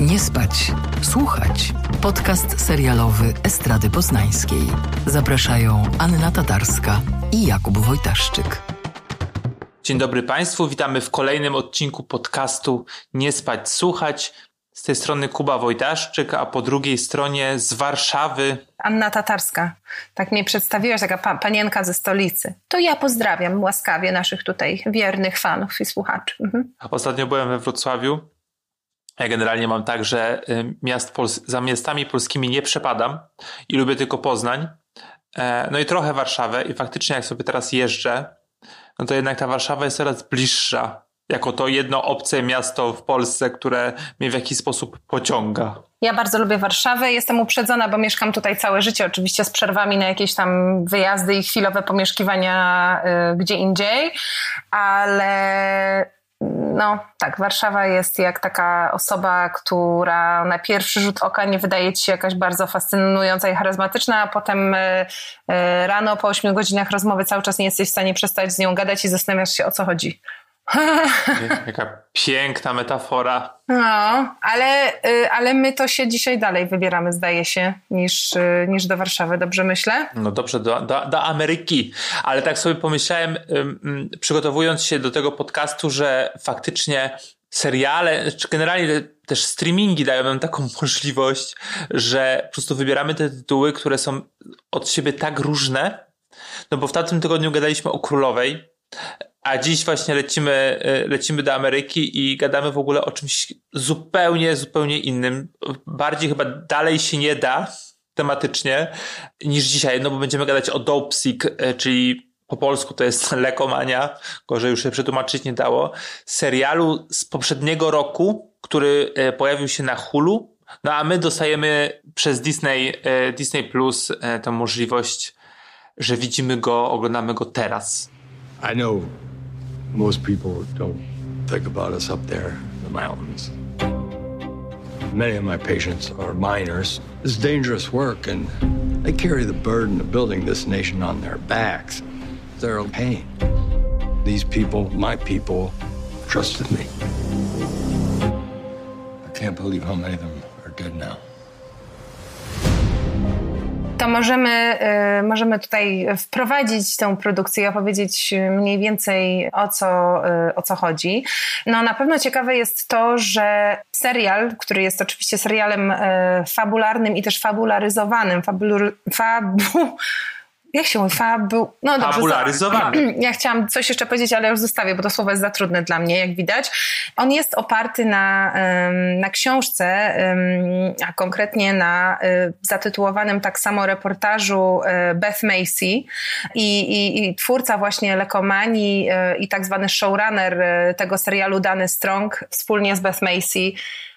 Nie spać, słuchać. Podcast serialowy Estrady Poznańskiej. Zapraszają Anna Tatarska i Jakub Wojtaszczyk. Dzień dobry Państwu, witamy w kolejnym odcinku podcastu Nie spać, słuchać. Z tej strony Kuba Wojtaszczyk, a po drugiej stronie z Warszawy Anna Tatarska. Tak mnie przedstawiłaś, taka pa panienka ze stolicy. To ja pozdrawiam łaskawie naszych tutaj wiernych fanów i słuchaczy. Mhm. Ostatnio byłem we Wrocławiu. Ja generalnie mam tak, że y, miast za miastami polskimi nie przepadam i lubię tylko Poznań. E, no i trochę Warszawę i faktycznie jak sobie teraz jeżdżę, no to jednak ta Warszawa jest coraz bliższa jako to jedno obce miasto w Polsce, które mnie w jakiś sposób pociąga. Ja bardzo lubię Warszawę. Jestem uprzedzona, bo mieszkam tutaj całe życie, oczywiście z przerwami na jakieś tam wyjazdy i chwilowe pomieszkiwania y, gdzie indziej, ale no tak, Warszawa jest jak taka osoba, która na pierwszy rzut oka nie wydaje ci się jakaś bardzo fascynująca i charyzmatyczna, a potem y, y, rano po 8 godzinach rozmowy cały czas nie jesteś w stanie przestać z nią gadać i zastanawiasz się o co chodzi. Jaka piękna metafora. No, ale, y, ale my to się dzisiaj dalej wybieramy, zdaje się, niż, y, niż do Warszawy, dobrze myślę? No dobrze, do, do, do Ameryki. Ale tak sobie pomyślałem, przygotowując się do tego podcastu, że faktycznie seriale, czy generalnie też streamingi dają nam taką możliwość, że po prostu wybieramy te tytuły, które są od siebie tak różne. No bo w tamtym tygodniu gadaliśmy o Królowej, a dziś właśnie lecimy, y, lecimy do Ameryki i gadamy w ogóle o czymś zupełnie, zupełnie innym. Bardziej chyba dalej się nie da tematycznie niż dzisiaj, no bo będziemy gadać o Dope Sick, y, czyli po polsku to jest lekomania, gorzej już się przetłumaczyć nie dało, serialu z poprzedniego roku, który y, pojawił się na Hulu, no a my dostajemy przez Disney, Disney Plus tę możliwość, że widzimy go, oglądamy go teraz. I know Most people don't think about us up there in the mountains. Many of my patients are miners. It's dangerous work, and they carry the burden of building this nation on their backs. They're in pain. These people, my people, trusted me. I can't believe how many of them are dead now. To możemy, y, możemy tutaj wprowadzić tę produkcję i opowiedzieć mniej więcej o co, y, o co chodzi. No na pewno ciekawe jest to, że serial, który jest oczywiście serialem y, fabularnym i też fabularyzowanym, fabul, fabu, jak się mówi, fabu... No dobrze, Fabularyzowany. Ja chciałam coś jeszcze powiedzieć, ale już zostawię, bo to słowo jest za trudne dla mnie, jak widać. On jest oparty na, na książce, a konkretnie na y, zatytułowanym tak samo reportażu y, Beth Macy i, i, i twórca właśnie Lekomanii y, i tak zwany showrunner tego serialu Dany Strong wspólnie z Beth Macy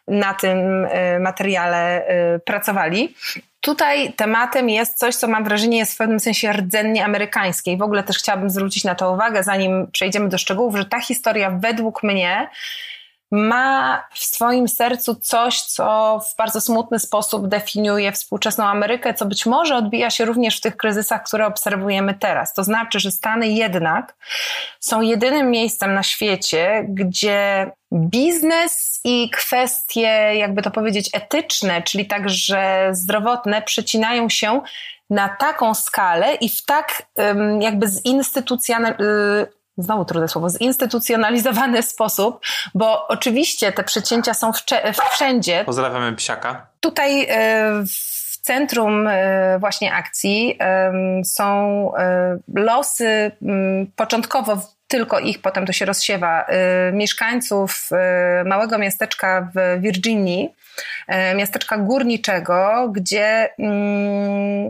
na tym materiale pracowali. Tutaj tematem jest coś, co mam wrażenie jest w pewnym sensie rdzennie amerykańskie. I w ogóle też chciałabym zwrócić na to uwagę, zanim przejdziemy do szczegółów, że ta historia według mnie ma w swoim sercu coś, co w bardzo smutny sposób definiuje współczesną Amerykę, co być może odbija się również w tych kryzysach, które obserwujemy teraz. To znaczy, że Stany jednak są jedynym miejscem na świecie, gdzie biznes i kwestie, jakby to powiedzieć, etyczne, czyli także zdrowotne, przecinają się na taką skalę i w tak jakby zinstytucjonalizowanym znowu trudne słowo, zinstytucjonalizowany sposób, bo oczywiście te przecięcia są wszędzie. Pozdrawiamy psiaka. Tutaj e, w centrum e, właśnie akcji są e, losy początkowo tylko ich, potem to się rozsiewa, mieszkańców małego miasteczka w Virginii, miasteczka górniczego, gdzie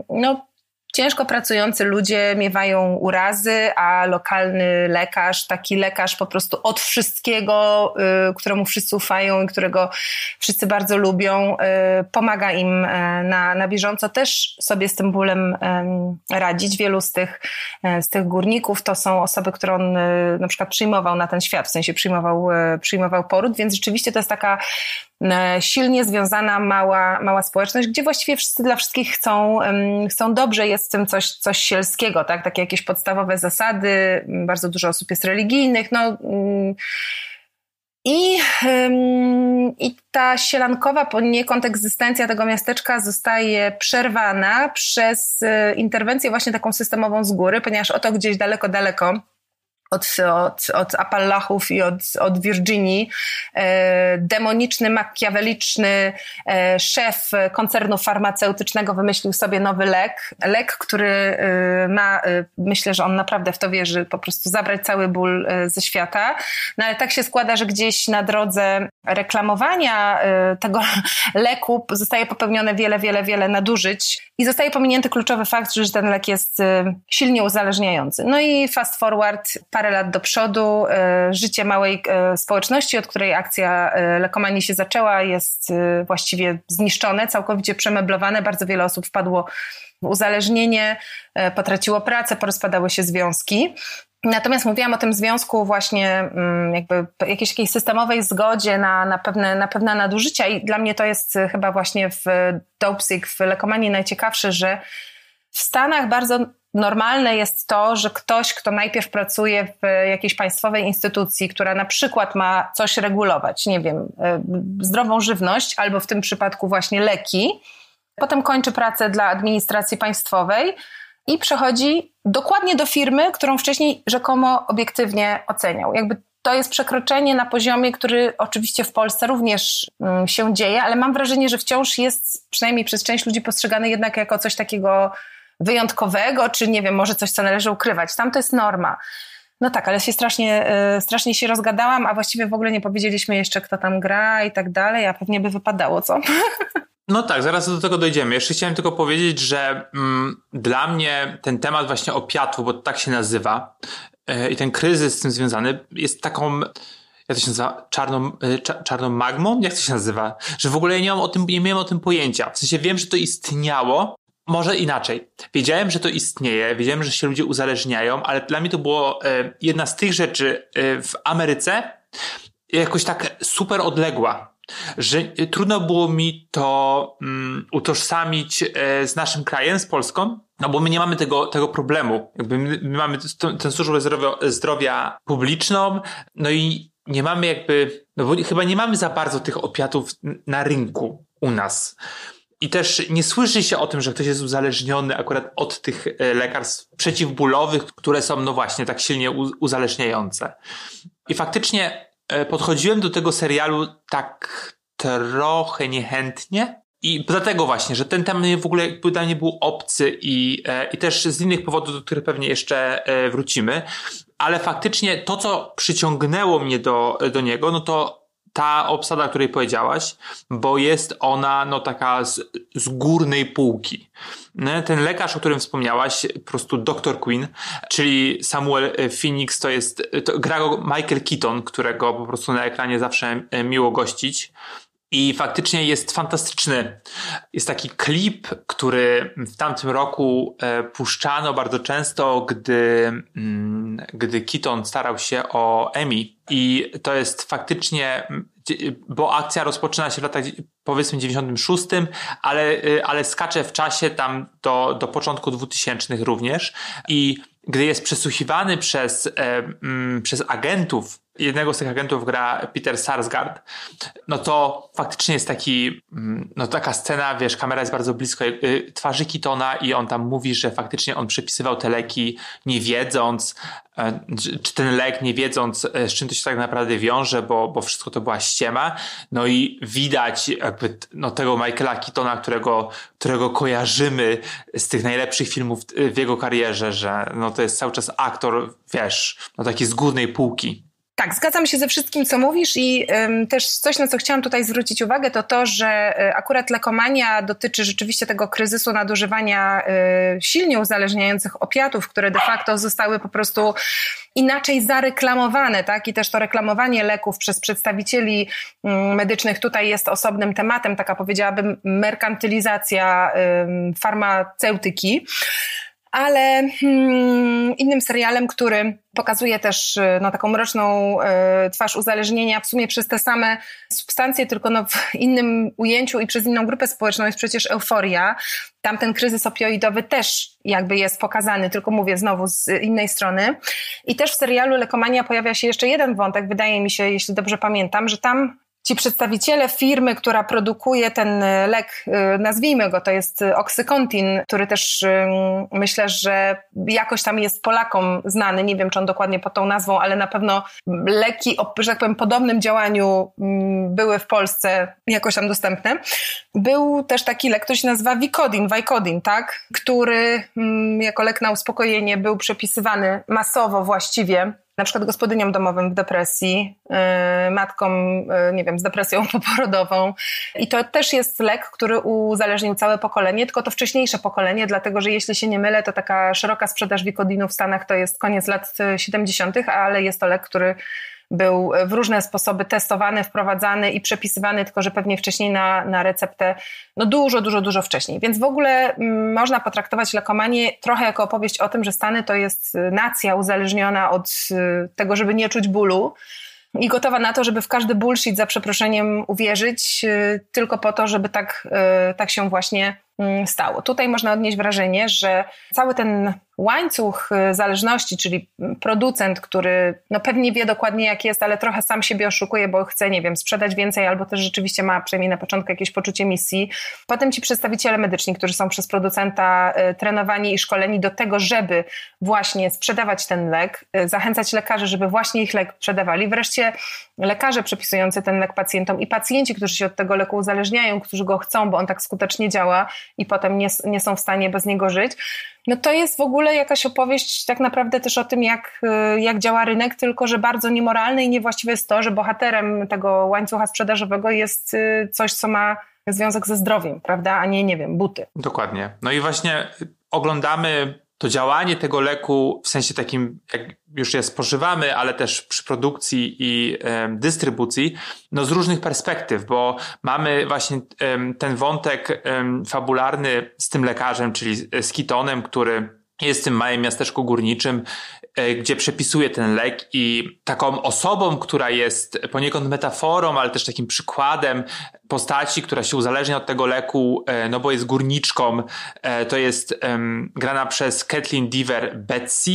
no, ciężko pracujący ludzie miewają urazy, a lokalny lekarz, taki lekarz po prostu od wszystkiego, y, któremu wszyscy ufają i którego wszyscy bardzo lubią, y, pomaga im y, na, na bieżąco też sobie z tym bólem radzić. Wielu z tych, z tych górników to są osoby, które on na przykład przyjmował na ten świat, w sensie przyjmował, przyjmował poród, więc rzeczywiście to jest taka E, silnie związana mała, mała społeczność, gdzie właściwie wszyscy dla wszystkich chcą, chcą dobrze, jest w tym coś, coś sielskiego, tak? Takie jakieś podstawowe zasady, bardzo dużo osób jest religijnych, no I, I ta sielankowa poniekąd egzystencja tego miasteczka zostaje przerwana przez y, interwencję właśnie taką systemową z góry, ponieważ oto gdzieś daleko, daleko od, od, od Appalachów i od, od Virginii, e, demoniczny, makiaweliczny e, szef koncernu farmaceutycznego wymyślił sobie nowy lek. Lek, który e, ma, myślę, że on naprawdę w to wierzy, po prostu zabrać cały ból ze świata. No ale tak się składa, że gdzieś na drodze reklamowania tego leku zostaje popełnione wiele, wiele, wiele nadużyć i zostaje pominięty kluczowy fakt, że ten lek jest silnie uzależniający. No i fast forward, parę lat do przodu. E, życie małej e, społeczności, od której akcja e, lekomanii się zaczęła, jest właściwie zniszczone, całkowicie przemeblowane. Bardzo wiele osób wpadło w uzależnienie, potraciło pracę, porozpadały się związki. Natomiast mówiłam o tym związku właśnie mm, jakby jakiejś takiej systemowej zgodzie na, na, pewne, na pewne nadużycia i dla mnie to jest chyba właśnie w Dopesick, w lekomanii najciekawsze, że w Stanach bardzo normalne jest to, że ktoś, kto najpierw pracuje w jakiejś państwowej instytucji, która na przykład ma coś regulować, nie wiem, e, zdrową żywność albo w tym przypadku właśnie leki, potem kończy pracę dla administracji państwowej i przechodzi dokładnie do firmy, którą wcześniej rzekomo obiektywnie oceniał. Jakby to jest przekroczenie na poziomie, który oczywiście w Polsce również mm, się dzieje, ale mam wrażenie, że wciąż jest przynajmniej przez część ludzi postrzegany jednak jako coś takiego wyjątkowego, czy nie wiem, może coś, co należy ukrywać. Tam to jest norma. No tak, ale się strasznie, e, strasznie się rozgadałam, a właściwie w ogóle nie powiedzieliśmy jeszcze, kto tam gra i tak dalej, a pewnie by wypadało, co? No tak, zaraz do tego dojdziemy. Jeszcze chciałem tylko powiedzieć, że mm, dla mnie ten temat właśnie opiatu, bo tak się nazywa, yy, i ten kryzys z tym związany jest taką jak to się nazywa, czarną, e, czarną magmą? Jak to się nazywa? Że w ogóle nie mam o tym, nie miałem o tym pojęcia. W sensie wiem, że to istniało, może inaczej. Wiedziałem, że to istnieje, wiedziałem, że się ludzie uzależniają, ale dla mnie to było e, jedna z tych rzeczy e, w Ameryce jakoś tak super odległa, że e, trudno było mi to um, utożsamić e, z naszym krajem, z Polską, no bo my nie mamy tego, tego problemu. Jakby my, my mamy tę służbę zdrowia, zdrowia publiczną, no i nie mamy jakby, no bo chyba nie mamy za bardzo tych opiatów na rynku u nas. I też nie słyszy się o tym, że ktoś jest uzależniony akurat od tych e, lekarstw przeciwbólowych, które są, no właśnie, tak silnie uzależniające. I faktycznie e, podchodziłem do tego serialu tak trochę niechętnie. I dlatego właśnie, że ten temat w ogóle dla mnie był obcy i, e, i też z innych powodów, do których pewnie jeszcze wrócimy. Ale faktycznie to, co przyciągnęło mnie do, do niego, no to ta obsada, o której powiedziałaś, bo jest ona no taka z, z górnej półki. Ten lekarz, o którym wspomniałaś, po prostu Dr. Queen, czyli Samuel Phoenix, to jest, to gra go Michael Keaton, którego po prostu na ekranie zawsze miło gościć. I faktycznie jest fantastyczny. Jest taki klip, który w tamtym roku e, puszczano bardzo często, gdy, mm, gdy Keaton starał się o Emmy. I to jest faktycznie, bo akcja rozpoczyna się w latach powiedzmy 96, ale, e, ale skacze w czasie tam do, do początku 2000 również. I gdy jest przesłuchiwany przez, e, mm, przez agentów jednego z tych agentów gra Peter Sarsgaard, no to faktycznie jest taki, mm, no taka scena, wiesz, kamera jest bardzo blisko y, twarzy Kitona i on tam mówi, że faktycznie on przepisywał te leki nie wiedząc, e, czy ten lek nie wiedząc, e, z czym to się tak naprawdę wiąże, bo, bo wszystko to była ściema. No i widać jakby no, tego Michaela Kitona, którego, którego kojarzymy z tych najlepszych filmów w jego karierze, że no to jest cały czas aktor, wiesz, no taki z górnej półki. Tak, zgadzam się ze wszystkim, co mówisz i ym, też coś, na co chciałam tutaj zwrócić uwagę, to to, że y, akurat lekomania dotyczy rzeczywiście tego kryzysu nadużywania y, silnie uzależniających opiatów, które de facto zostały po prostu inaczej zareklamowane, tak? I też to reklamowanie leków przez przedstawicieli y, medycznych tutaj jest osobnym tematem, taka powiedziałabym merkantylizacja farmaceutyki. Ale hmm, innym serialem, który pokazuje też y, no, taką mroczną y, twarz uzależnienia w sumie przez te same substancje, tylko no, w innym ujęciu i przez inną grupę społeczną jest przecież euforia. Tam ten kryzys opioidowy też jakby jest pokazany, tylko mówię znowu z innej strony. I też w serialu Lekomania pojawia się jeszcze jeden wątek, wydaje mi się, jeśli dobrze pamiętam, że tam ci przedstawiciele firmy, która produkuje ten e, lek, e, nazwijmy go, to jest Oxycontin, który też myślę, że jakoś tam jest Polakom znany, nie wiem czy on dokładnie pod tą nazwą, ale na pewno leki o, że tak powiem, podobnym działaniu były w Polsce jakoś tam dostępne. Był też taki lek, który się nazywa Vicodin, Vicodin, tak? Który jako lek na uspokojenie był przepisywany masowo właściwie na przykład gospodyniom domowym w depresji, yy, matkom, yy, nie wiem, z depresją poporodową. I to też jest lek, który uzależnił całe pokolenie, tylko to wcześniejsze pokolenie, dlatego że jeśli się nie mylę, to taka szeroka sprzedaż wikodinu w Stanach to jest koniec lat 70., ale jest to lek, który był w różne sposoby testowany, wprowadzany i przepisywany, tylko że pewnie wcześniej na, na receptę, no dużo, dużo, dużo wcześniej. Więc w ogóle mm, można potraktować lekomanię trochę jako opowieść o tym, że Stany to jest nacja uzależniona od y, tego, żeby nie czuć bólu i gotowa na to, żeby w każdy bullshit za przeproszeniem uwierzyć, tylko po to, żeby tak, tak się właśnie mm, stało. Tutaj można odnieść wrażenie, że cały ten łańcuch y, zależności, czyli producent, który no pewnie wie dokładnie jak jest, ale trochę sam siebie oszukuje, bo chce, nie wiem, sprzedać więcej albo też rzeczywiście ma przynajmniej na początku jakieś poczucie misji. Potem ci przedstawiciele medyczni, którzy są przez producenta y, trenowani i szkoleni do tego, żeby właśnie sprzedawać ten lek, y, zachęcać lekarzy, żeby właśnie ich lek sprzedawali. Wreszcie lekarze przepisujący ten lek pacjentom i pacjenci, którzy się od tego leku uzależniają, którzy go chcą, bo on tak skutecznie działa i potem nie, nie są w stanie bez niego żyć no to jest w ogóle jakaś opowieść tak naprawdę też o tym, jak, y, jak działa rynek, tylko że bardzo niemoralne i niewłaściwe jest to, że bohaterem tego łańcucha sprzedażowego jest y, coś, co ma związek ze zdrowiem, prawda, a nie, nie wiem, buty. Dokładnie. No i właśnie oglądamy to działanie tego leku w sensie takim, jak już je spożywamy, ale też przy produkcji i dystrybucji, no z różnych perspektyw, bo mamy właśnie ten wątek fabularny z tym lekarzem, czyli z Kitonem, który jest w tym małym miasteczku górniczym, e, gdzie przepisuje ten lek i taką osobą, która jest poniekąd metaforą, ale też takim przykładem postaci, która się uzależnia od tego leku, e, no bo jest górniczką, e, to jest um, grana przez Kathleen Deaver Betsy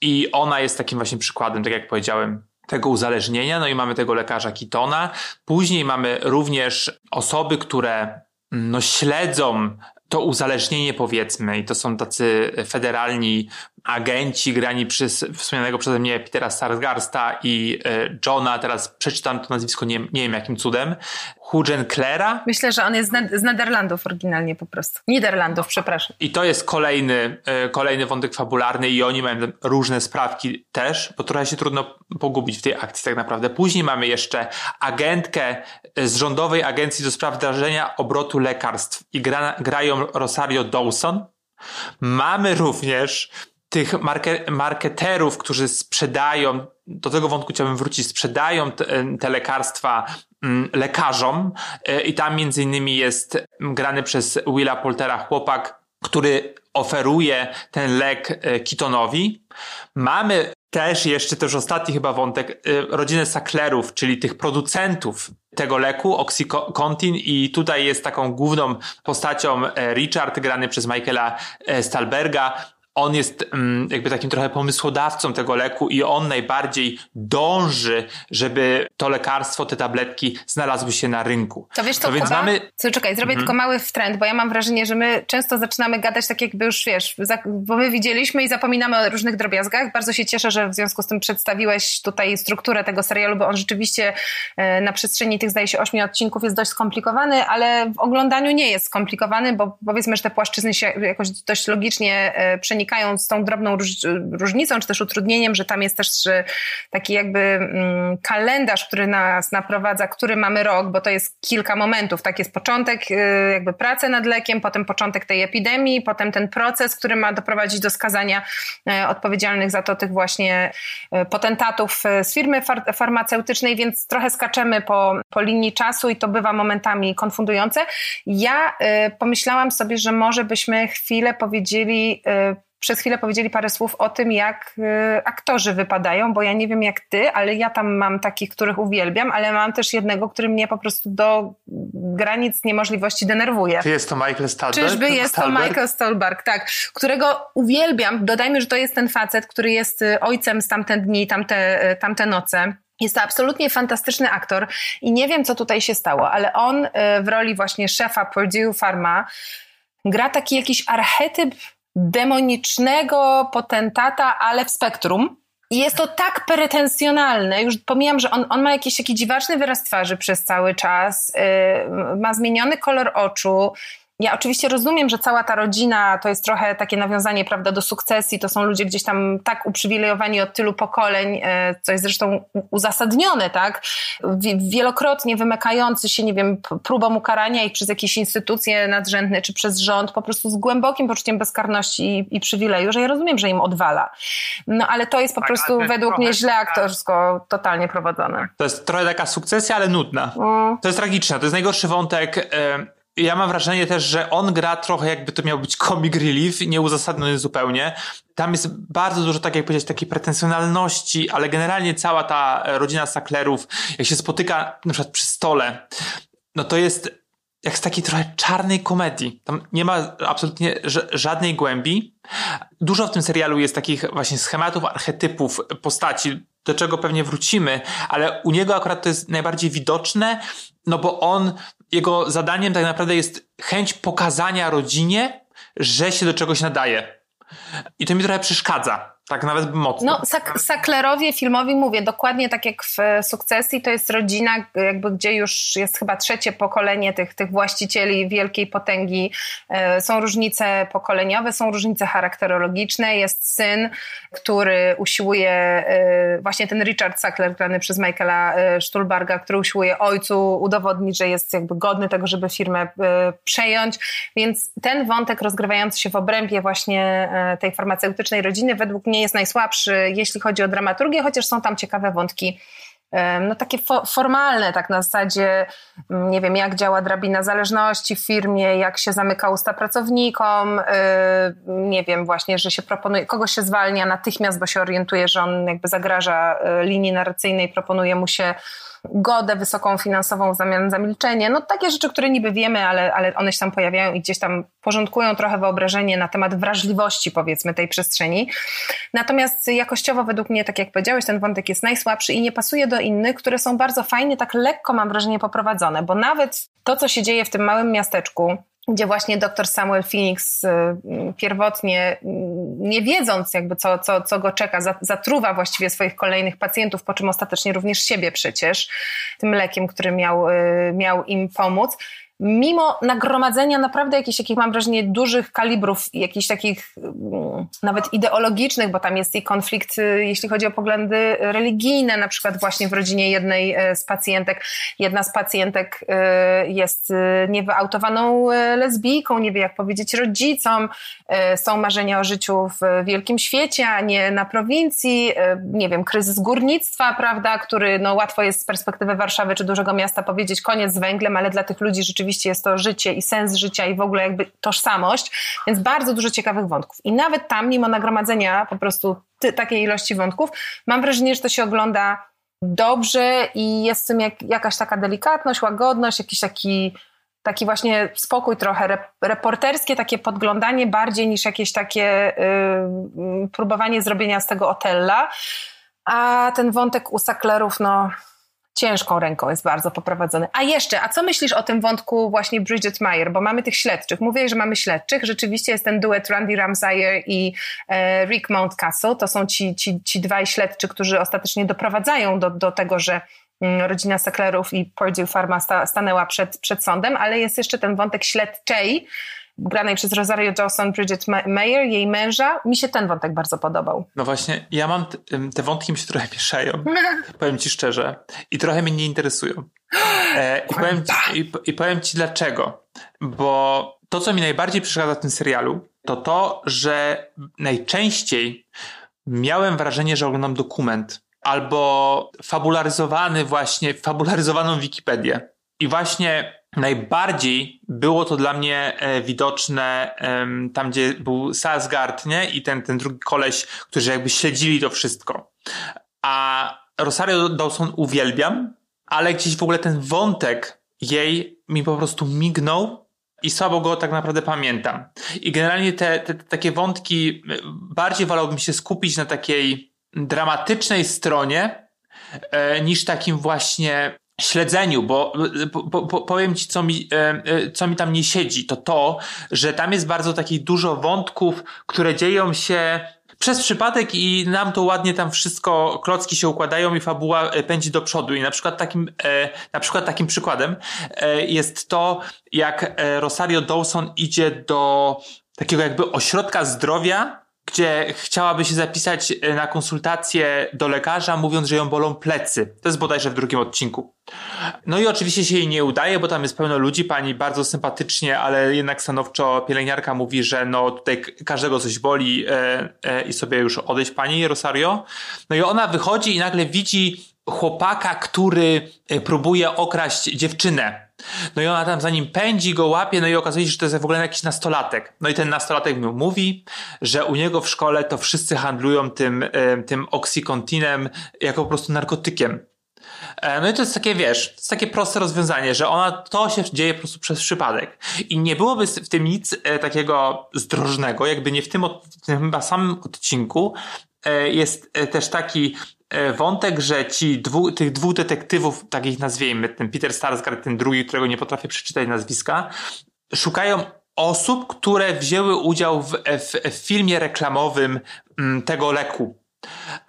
i ona jest takim właśnie przykładem, tak jak powiedziałem, tego uzależnienia, no i mamy tego lekarza Kitona. Później mamy również osoby, które no, śledzą to uzależnienie powiedzmy i to są tacy federalni agenci grani przez wspomnianego przeze mnie Petera Sarsgarsta i e, Johna, teraz przeczytam to nazwisko, nie, nie wiem jakim cudem, Hugen Klera. Myślę, że on jest z Nederlandów oryginalnie po prostu. Niderlandów, przepraszam. I to jest kolejny, e, kolejny wątek fabularny i oni mają różne sprawki też, bo trochę się trudno pogubić w tej akcji tak naprawdę. Później mamy jeszcze agentkę z Rządowej Agencji do Spraw Wdrażania Obrotu Lekarstw i gra, grają Rosario Dawson. Mamy również tych marke, marketerów, którzy sprzedają, do tego wątku chciałbym wrócić, sprzedają te, te lekarstwa mm, lekarzom e, i tam między innymi jest grany przez Willa Poltera chłopak, który oferuje ten lek e, Kitonowi. Mamy też jeszcze też ostatni chyba wątek, e, rodzinę Sacklerów, czyli tych producentów tego leku, Oxycontin i tutaj jest taką główną postacią Richard, grany przez Michaela Stalberga, on jest mm, jakby takim trochę pomysłodawcą tego leku i on najbardziej dąży, żeby to lekarstwo, te tabletki znalazły się na rynku. To wiesz co, no więc Kuba? mamy... Co, czekaj, zrobię mhm. tylko mały wtręt, bo ja mam wrażenie, że my często zaczynamy gadać tak jakby już, wiesz, bo my widzieliśmy i zapominamy o różnych drobiazgach. Bardzo się cieszę, że w związku z tym przedstawiłeś tutaj strukturę tego serialu, bo on rzeczywiście e, na przestrzeni tych, zdaje się, ośmiu odcinków jest dość skomplikowany, ale w oglądaniu nie jest skomplikowany, bo powiedzmy, że te płaszczyzny się jakoś dość logicznie e, przenikają z tą drobną róż, różnicą, czy też utrudnieniem, że tam jest też taki jakby mm, kalendarz, który nas naprowadza, który mamy rok, bo to jest kilka momentów. Tak jest początek y, jakby pracy nad lekiem, potem początek tej epidemii, potem ten proces, który ma doprowadzić do skazania y, odpowiedzialnych za to tych właśnie y, potentatów z firmy far farmaceutycznej, więc trochę skaczemy po, po linii czasu i to bywa momentami konfundujące. Ja pomyślałam sobie, że może byśmy chwilę powiedzieli przez chwilę powiedzieli parę słów o tym, jak y, aktorzy wypadają, bo ja nie wiem jak ty, ale ja tam mam takich, których uwielbiam, ale mam też jednego, który mnie po prostu do granic niemożliwości denerwuje. Czy jest to Michael Stolberg? Czyżby jest to Michael Stolberg, tak, którego uwielbiam. Dodajmy, że to jest ten facet, który jest y, ojcem z tamte dni, tamte, y, tamte noce. Jest to absolutnie fantastyczny aktor i nie wiem, co tutaj się stało, ale on w roli właśnie szefa Purdue Pharma gra taki jakiś archetyp demonicznego potentata, ale w spektrum. I jest to tak pretensjonalne, już pomijam, że on, on ma jakiś taki dziwaczny wyraz twarzy przez cały czas, yy, ma zmieniony kolor oczu, ja oczywiście rozumiem, że cała ta rodzina to jest trochę takie nawiązanie, prawda, do sukcesji. To są ludzie gdzieś tam tak uprzywilejowani od tylu pokoleń, e, co jest zresztą uzasadnione, tak? Wielokrotnie wymykający się, nie wiem, próbą ukarania ich przez jakieś instytucje nadrzędne czy przez rząd, po prostu z głębokim poczuciem bezkarności i, i przywileju, że ja rozumiem, że im odwala. No ale to jest po tak, prostu według mnie źle aktorsko totalnie prowadzone. To jest trochę taka sukcesja, ale nudna. Mm. To jest tragiczne. To jest najgorszy wątek ja mam wrażenie też, że on gra trochę jakby to miał być comic relief, nieuzasadniony zupełnie. Tam jest bardzo dużo, tak jak powiedzieć, takiej pretensjonalności, ale generalnie cała ta rodzina Sacklerów, jak się spotyka na przykład przy stole, no to jest jak z takiej trochę czarnej komedii. Tam nie ma absolutnie żadnej głębi. Dużo w tym serialu jest takich właśnie schematów, archetypów postaci, do czego pewnie wrócimy, ale u niego akurat to jest najbardziej widoczne, no bo on jego zadaniem tak naprawdę jest chęć pokazania rodzinie, że się do czegoś nadaje. I to mi trochę przeszkadza. Tak, nawet mocno. No, sak saklerowie filmowi mówię, dokładnie tak jak w Sukcesji, to jest rodzina, jakby gdzie już jest chyba trzecie pokolenie tych, tych właścicieli wielkiej potęgi. E, są różnice pokoleniowe, są różnice charakterologiczne. Jest syn, który usiłuje, e, właśnie ten Richard Sackler, grany przez Michaela e, Stulbarga, który usiłuje ojcu udowodnić, że jest jakby godny tego, żeby firmę przejąć. Więc ten wątek rozgrywający się w obrębie właśnie tej farmaceutycznej rodziny według mnie nie jest najsłabszy, jeśli chodzi o dramaturgię, chociaż są tam ciekawe wątki no takie fo formalne, tak na zasadzie, mm, nie wiem, jak działa drabina zależności w firmie, jak się zamyka usta pracownikom, nie wiem, właśnie, że się proponuje, kogoś się zwalnia natychmiast, bo się orientuje, że on jakby zagraża y, linii narracyjnej, proponuje mu się godę wysoką finansową w zamian za milczenie. No takie rzeczy, które niby wiemy, ale, ale one się tam pojawiają i gdzieś tam porządkują trochę wyobrażenie na temat wrażliwości powiedzmy tej przestrzeni. Natomiast jakościowo według mnie, tak jak powiedziałeś, ten wątek jest najsłabszy i nie pasuje do innych, które są bardzo fajnie, tak lekko mam wrażenie poprowadzone, bo nawet to, co się dzieje w tym małym miasteczku, gdzie właśnie dr Samuel Phoenix y, pierwotnie, y, nie wiedząc jakby co, co, co go czeka, zatruwa właściwie swoich kolejnych pacjentów, po czym ostatecznie również siebie przecież, tym lekiem, który miał, y, miał im pomóc mimo nagromadzenia naprawdę jakichś, jakich mam wrażenie, dużych kalibrów, jakichś takich mm, nawet ideologicznych, bo tam jest i konflikt, y, jeśli chodzi o poglądy religijne, na przykład właśnie w rodzinie jednej e, z pacjentek. Jedna z pacjentek e, jest e, niewyautowaną lesbijką, nie wie jak powiedzieć rodzicom, są marzenia o życiu w wielkim świecie, a nie na prowincji, nie wiem, kryzys górnictwa, prawda, który no łatwo jest z perspektywy Warszawy czy dużego miasta powiedzieć koniec z węglem, ale dla tych ludzi rzeczywiście rzeczywiście jest to życie i sens życia i w ogóle jakby tożsamość, więc bardzo dużo ciekawych wątków. I nawet tam, mimo nagromadzenia po prostu ty, takiej ilości wątków, mam wrażenie, że to się ogląda dobrze i jest w tym jak, jakaś taka delikatność, łagodność, jakiś taki taki właśnie spokój trochę reporterskie, takie podglądanie bardziej niż jakieś takie yy, próbowanie zrobienia z tego Otella. A ten wątek u Sacklerów, no ciężką ręką jest bardzo poprowadzony. A jeszcze, a co myślisz o tym wątku właśnie Bridget Mayer? Bo mamy tych śledczych. Mówię, że mamy śledczych. Rzeczywiście jest ten duet Randy Ramsayer i e, Rick Mountcastle. To są ci, ci, ci dwaj śledczy, którzy ostatecznie doprowadzają do, do tego, że mm, rodzina Sacklerów i Purdue Pharma sta, stanęła przed, przed sądem, ale jest jeszcze ten wątek śledczej, granej przez Rosario Dawson, Bridget Mayer, jej męża. Mi się ten wątek bardzo podobał. No właśnie, ja mam, te wątki mi się trochę mieszają, powiem ci szczerze, i trochę mnie nie interesują. E, i, powiem ci, i, I powiem ci dlaczego. Bo to, co mi najbardziej przeszkadza w tym serialu, to to, że najczęściej miałem wrażenie, że oglądam dokument albo fabularyzowany właśnie, fabularyzowaną Wikipedię. I właśnie najbardziej było to dla mnie e, widoczne tam, gdzie był Sasgard, nie? I ten, ten drugi koleś, którzy jakby śledzili to wszystko. A Rosario Dawson uwielbiam, ale gdzieś w ogóle ten wątek jej mi po prostu mignął i słabo go tak naprawdę pamiętam. I generalnie te, te, te takie wątki, bardziej wolałbym się skupić na takiej dramatycznej stronie, e, niż takim właśnie śledzeniu, bo po, po, powiem ci, co mi, e, e, co mi tam nie siedzi, to to, że tam jest bardzo takich dużo wątków, które dzieją się przez przypadek i nam to ładnie tam wszystko, klocki się układają i fabuła e, pędzi do przodu. I na przykład takim, na przykład takim przykładem jest to, jak Rosario Dawson idzie do takiego jakby ośrodka zdrowia, gdzie chciałaby się zapisać e, na konsultację do lekarza, mówiąc, że ją bolą plecy. To jest bodajże w drugim odcinku. No i oczywiście się jej nie udaje, bo tam jest pełno ludzi, pani bardzo sympatycznie, ale jednak stanowczo pielęgniarka mówi, że no tutaj każdego coś boli e, e, i sobie już odejść pani Rosario. No i ona wychodzi i nagle widzi chłopaka, który e, próbuje okraść dziewczynę no i ona tam za nim pędzi, go łapie, no i okazuje się, że to jest w ogóle jakiś nastolatek. No i ten nastolatek mu mówi, że u niego w szkole to wszyscy handlują tym, tym oxycontinem jako po prostu narkotykiem. E, no i to jest takie, wiesz, to jest takie proste rozwiązanie, że ona, to się dzieje po prostu przez przypadek. I nie byłoby w tym nic e, takiego zdrożnego, jakby nie w tym, w tym chyba samym odcinku e, jest też taki wątek, że ci dwu, tych dwóch detektywów, takich nazwijmy, ten Peter Starsgard, ten drugi, którego nie potrafię przeczytać nazwiska, szukają osób, które wzięły udział w, w, w filmie reklamowym mm, tego leku.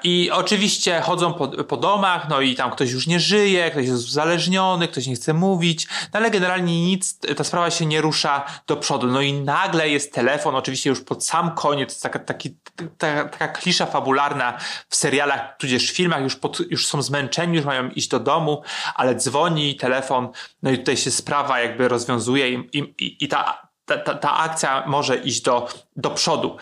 I oczywiście chodzą po, po, domach, no i tam ktoś już nie żyje, ktoś jest uzależniony, ktoś nie chce mówić, no ale generalnie nic, ta sprawa się nie rusza do przodu. No i nagle jest telefon, oczywiście już pod sam koniec, taka, taki, taka, taka klisza fabularna w serialach, tudzież filmach, już, pod, już są zmęczeni, już mają iść do domu, ale dzwoni telefon, no i tutaj się sprawa jakby rozwiązuje i, i, i ta, ta, ta, ta akcja może iść do, do przodu.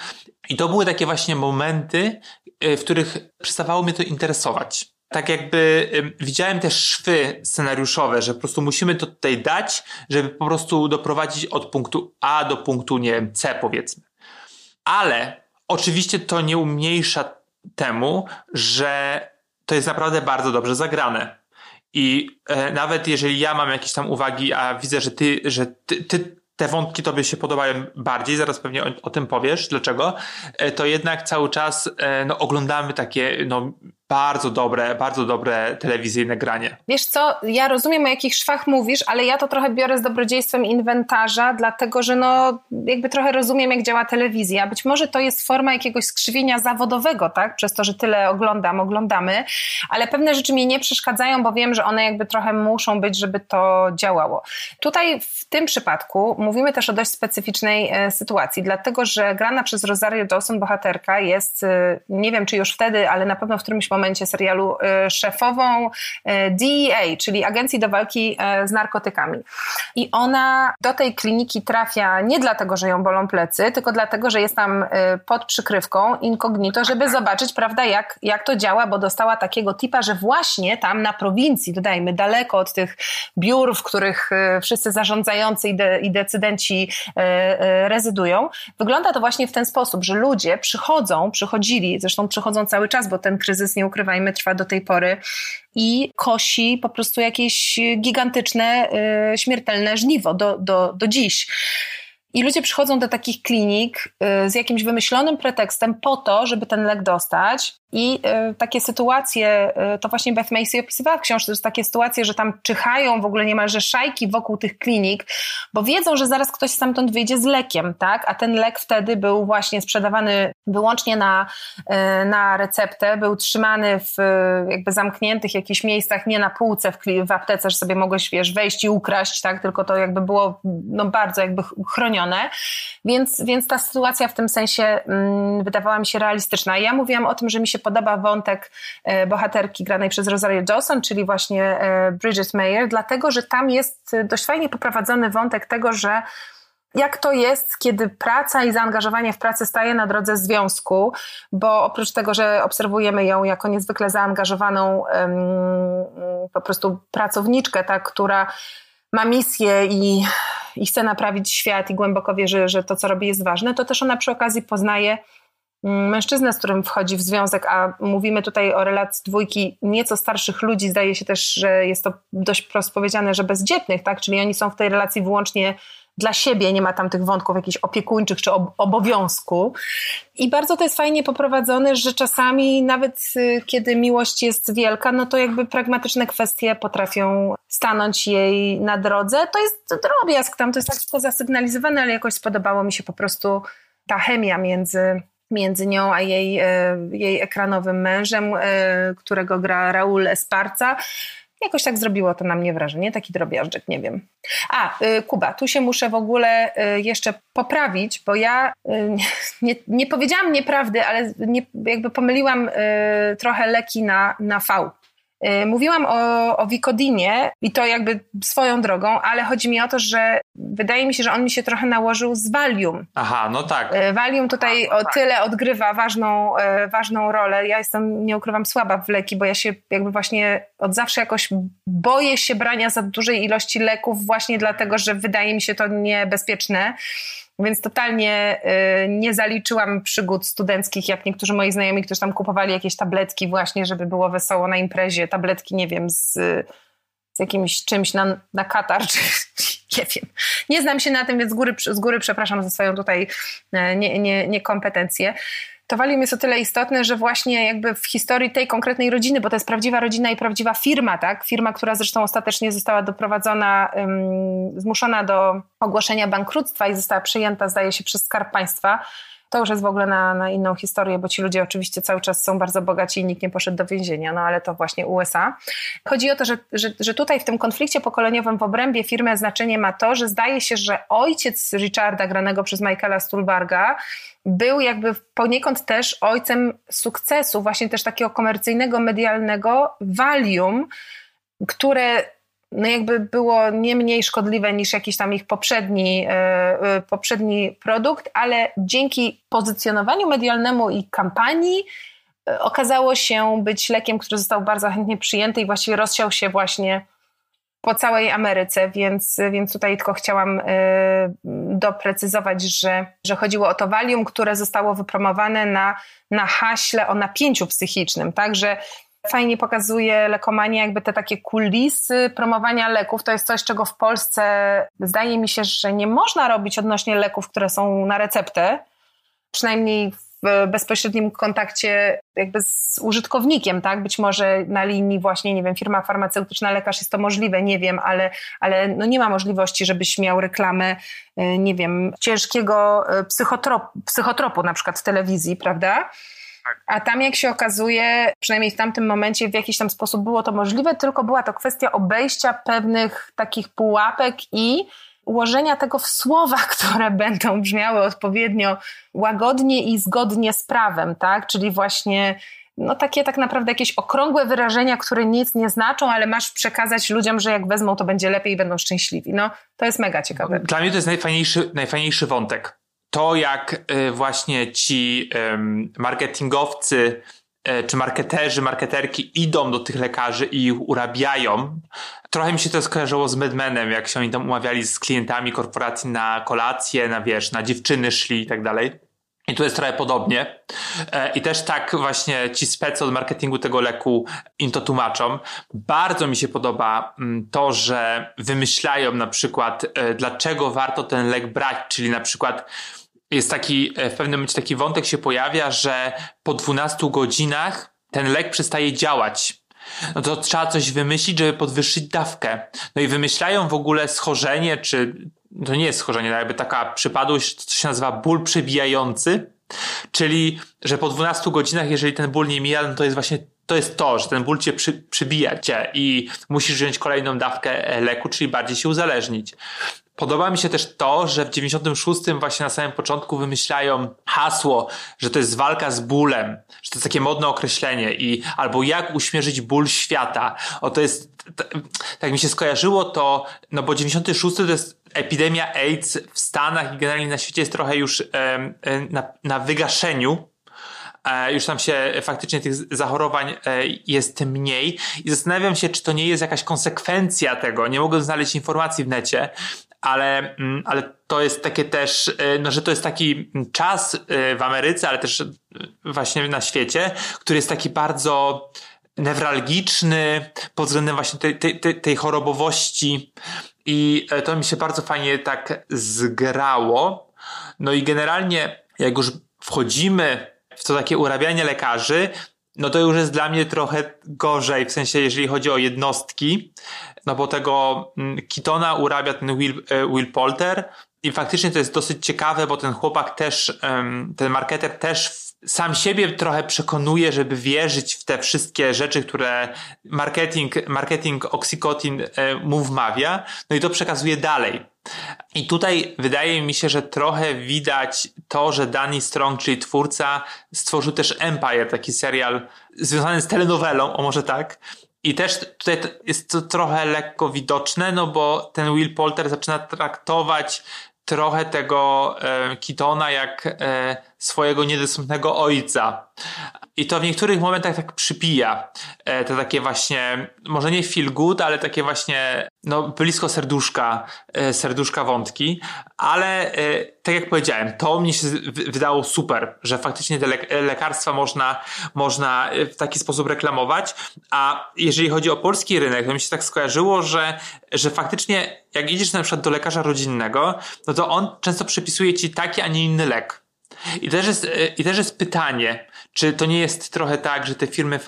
I to były takie właśnie momenty, y, w których przestawało mnie to interesować. Tak jakby widziałem też szwy scenariuszowe, że po prostu musimy to tutaj dać, żeby po prostu doprowadzić od punktu A do punktu, nie wiem, C powiedzmy. Ale oczywiście to nie umniejsza temu, że to jest naprawdę bardzo dobrze zagrane. I e, nawet jeżeli ja mam jakieś tam uwagi, a widzę, że ty, że ty, ty te wątki tobie się podobają bardziej, zaraz pewnie o, o tym powiesz, dlaczego, e, to jednak cały czas e, no, oglądamy takie no, bardzo dobre, bardzo dobre telewizyjne granie. Wiesz co, ja rozumiem o jakich szwach mówisz, ale ja to trochę biorę z dobrodziejstwem inwentarza, dlatego że no jakby trochę rozumiem jak działa telewizja. Być może to jest forma jakiegoś skrzywienia zawodowego, tak? Przez to, że tyle oglądam, oglądamy, ale pewne rzeczy mi nie przeszkadzają, bo wiem, że one jakby trochę muszą być, żeby to działało. Tutaj w tym przypadku mówimy też o dość specyficznej e, sytuacji, dlatego że grana przez Rosario Dawson bohaterka jest, e, nie wiem czy już wtedy, ale na pewno w którymś momencie serialu y, szefową y, DEA, czyli Agencji do Walki y, z Narkotykami. I ona do tej kliniki trafia nie dlatego, że ją bolą plecy, tylko dlatego, że jest tam pod przykrywką incognito, żeby zobaczyć, prawda, jak, jak to działa, bo dostała takiego tipa, że właśnie tam na prowincji, dodajmy, daleko od tych biur, w których wszyscy zarządzający i, de, i decydenci rezydują, wygląda to właśnie w ten sposób, że ludzie przychodzą, przychodzili, zresztą przychodzą cały czas, bo ten kryzys nie ukrywajmy, trwa do tej pory i kosi po prostu jakieś gigantyczne, y, śmiertelne żniwo do, do, do dziś. I ludzie przychodzą do takich klinik y, z jakimś wymyślonym pretekstem po to, żeby ten lek dostać, i y, takie sytuacje, y, to właśnie Beth Macy opisywała w książce, to takie sytuacje, że tam czyhają w ogóle niemalże szajki wokół tych klinik, bo wiedzą, że zaraz ktoś stamtąd wyjdzie z lekiem, tak? A ten lek wtedy był właśnie sprzedawany wyłącznie na, y, na receptę, był trzymany w jakby zamkniętych jakichś miejscach, nie na półce w, w aptece, że sobie mogłeś, wiesz, wejść i ukraść, tak? Tylko to jakby było no, bardzo jakby chronione. Więc, więc ta sytuacja w tym sensie mm, wydawała mi się realistyczna. Ja mówiłam o tym, że mi się podoba wątek e, bohaterki granej przez Rosario Dawson, czyli właśnie e, Bridget Mayer, dlatego że tam jest dość fajnie poprowadzony wątek tego, że jak to jest, kiedy praca i zaangażowanie w pracę staje na drodze związku, bo oprócz tego, że obserwujemy ją jako niezwykle zaangażowaną um, po prostu pracowniczkę, tak, która ma misję i, i chce naprawić świat i głęboko wierzy, że to, co robi, jest ważne, to też ona przy okazji poznaje mężczyznę, z którym wchodzi w związek, a mówimy tutaj o relacji dwójki nieco starszych ludzi, zdaje się też, że jest to dość prosto powiedziane, że bezdzietnych, tak? Czyli oni są w tej relacji wyłącznie dla siebie, nie ma tam tych wątków jakichś opiekuńczych czy ob obowiązku. I bardzo to jest fajnie poprowadzone, że czasami nawet y, kiedy miłość jest wielka, no to jakby pragmatyczne kwestie potrafią stanąć jej na drodze. To jest drobiazg, tam to jest tak wszystko zasygnalizowane, ale jakoś spodobało mi się po prostu ta chemia między między nią a jej, y, jej ekranowym mężem, y, którego gra Raul Esparza. Jakoś tak zrobiło to na mnie wrażenie, taki drobiażdżek, nie wiem. A, y, Kuba, tu się muszę w ogóle jeszcze poprawić, bo ja nie, nie powiedziałam nieprawdy, ale nie, jakby pomyliłam trochę leki na, na V. Y, mówiłam o, o Wikodinie i to jakby swoją drogą, ale chodzi mi o to, że wydaje mi się, że on mi się trochę nałożył z Valium. Aha, no tak. Y, Valium tutaj o tyle odgrywa ważną, y, ważną rolę. Ja jestem, nie ukrywam, słaba w leki, bo ja się jakby właśnie od zawsze jakoś boję się brania za dużej ilości leków właśnie dlatego, że wydaje mi się to niebezpieczne. Więc totalnie y, nie zaliczyłam przygód studenckich, jak niektórzy moi znajomi, którzy tam kupowali jakieś tabletki właśnie, żeby było wesoło na imprezie. Tabletki, nie wiem, z, z jakimś czymś na, na katar, czy nie wiem. Nie znam się na tym, więc z góry, z góry przepraszam za swoją tutaj e, nie, nie, niekompetencję to Valium jest o tyle istotne, że właśnie jakby w historii tej konkretnej rodziny, bo to jest prawdziwa rodzina i prawdziwa firma, tak? Firma, która zresztą ostatecznie została doprowadzona, zmuszona do ogłoszenia bankructwa i została przyjęta, zdaje się, przez Skarb Państwa. To już jest w ogóle na, na inną historię, bo ci ludzie oczywiście cały czas są bardzo bogaci i nikt nie poszedł do więzienia, no ale to właśnie USA. Chodzi o to, że, że, że tutaj w tym konflikcie pokoleniowym w obrębie firmy znaczenie ma to, że zdaje się, że ojciec Richarda, granego przez Michaela Stuhlbarga, był jakby poniekąd też ojcem sukcesu, właśnie też takiego komercyjnego, medialnego Valium, które no jakby było nie mniej szkodliwe niż jakiś tam ich poprzedni, e, e, poprzedni produkt, ale dzięki pozycjonowaniu medialnemu i kampanii e, okazało się być lekiem, który został bardzo chętnie przyjęty i właściwie rozsiał się właśnie po całej Ameryce, więc, więc tutaj tylko chciałam doprecyzować, że, że chodziło o to Valium, które zostało wypromowane na, na haśle o napięciu psychicznym, także fajnie pokazuje lekomanię, jakby te takie kulisy promowania leków. To jest coś, czego w Polsce zdaje mi się, że nie można robić odnośnie leków, które są na receptę. Przynajmniej w bezpośrednim kontakcie jakby z użytkownikiem, tak? Być może na linii właśnie, nie wiem, firma farmaceutyczna, lekarz jest to możliwe, nie wiem, ale, ale no nie ma możliwości, żebyś miał reklamę, y, nie wiem, ciężkiego y, psychotropu, psychotropu na przykład w telewizji, prawda? Tak. A tam, jak się okazuje, przynajmniej w tamtym momencie w jakiś tam sposób było to możliwe, tylko była to kwestia obejścia pewnych takich pułapek i ułożenia tego w słowa, które będą brzmiały odpowiednio łagodnie i zgodnie z prawem, tak? Czyli właśnie no takie tak naprawdę jakieś okrągłe wyrażenia, które nic nie znaczą, ale masz przekazać ludziom, że jak wezmą, to będzie lepiej i będą szczęśliwi. No, to jest mega ciekawe. Dla mnie to jest najfajniejszy, najfajniejszy wątek to, jak y, właśnie ci marketingowcy y, czy marketerzy, marketerki idą do tych lekarzy i ich urabiają. Trochę mi się to skojarzyło z Medmenem, jak się oni tam umawiali z klientami korporacji na kolację, na wiesz, na dziewczyny szli i tak dalej. I tu jest trochę podobnie. E, I też tak właśnie ci specy od marketingu tego leku im to tłumaczą. Bardzo mi się podoba mm, to, że wymyślają na przykład, e, dlaczego warto ten lek brać, czyli na przykład jest taki, e, w pewnym momencie taki wątek się pojawia, że po 12 godzinach ten lek przestaje działać. No to trzeba coś wymyślić, żeby podwyższyć dawkę. No i wymyślają w ogóle schorzenie, czy to nie jest schorzenie, ale jakby taka przypadłość, to się nazywa ból przebijający, czyli, że po 12 godzinach, jeżeli ten ból nie mija, no to jest właśnie to jest to, że ten ból cię przy, przybija cię i musisz wziąć kolejną dawkę e, leku, czyli bardziej się uzależnić. Podoba mi się też to, że w 96 właśnie na samym początku wymyślają hasło, że to jest walka z bólem, że to jest takie modne określenie i albo jak uśmierzyć ból świata. O to jest, tak mi się skojarzyło to, no bo 96 to jest epidemia AIDS w Stanach i generalnie na świecie jest trochę już na, na wygaszeniu, e, już tam się faktycznie tych zachorowań e, jest mniej i zastanawiam się, czy to nie jest jakaś konsekwencja tego. Nie mogę znaleźć informacji w necie, ale, mm, ale to jest takie też, e, no, że to jest taki czas w Ameryce, ale też właśnie na świecie, który jest taki bardzo newralgiczny pod względem właśnie tej, tej, tej chorobowości i to mi się bardzo fajnie tak zgrało. No i generalnie, jak już wchodzimy w to takie urabianie lekarzy, no to już jest dla mnie trochę gorzej, w sensie jeżeli chodzi o jednostki, no bo tego mm, Kitona urabia ten Will, e, Will Polter i faktycznie to jest dosyć ciekawe, bo ten chłopak też, ten marketer też sam siebie trochę przekonuje, żeby wierzyć w te wszystkie rzeczy, które marketing, marketing Oxycotin e, mu wmawia, no i to przekazuje dalej. I tutaj wydaje mi się, że trochę widać to, że Danny Strong, czyli twórca, stworzył też Empire, taki serial związany z telenowelą, o może tak. I też tutaj jest to trochę lekko widoczne, no bo ten Will Polter zaczyna traktować trochę tego e, Kitona jak e, swojego niedostępnego ojca. I to w niektórych momentach tak przypija. E, te takie właśnie, może nie feel good, ale takie właśnie, no, blisko serduszka, e, serduszka wątki. Ale e, tak jak powiedziałem, to mnie się wydało super, że faktycznie te lekarstwa można, można w taki sposób reklamować. A jeżeli chodzi o polski rynek, to mi się tak skojarzyło, że, że faktycznie jak idziesz na przykład do lekarza rodzinnego, no to on często przepisuje ci taki, a nie inny lek. I też, jest, I też jest pytanie, czy to nie jest trochę tak, że te firmy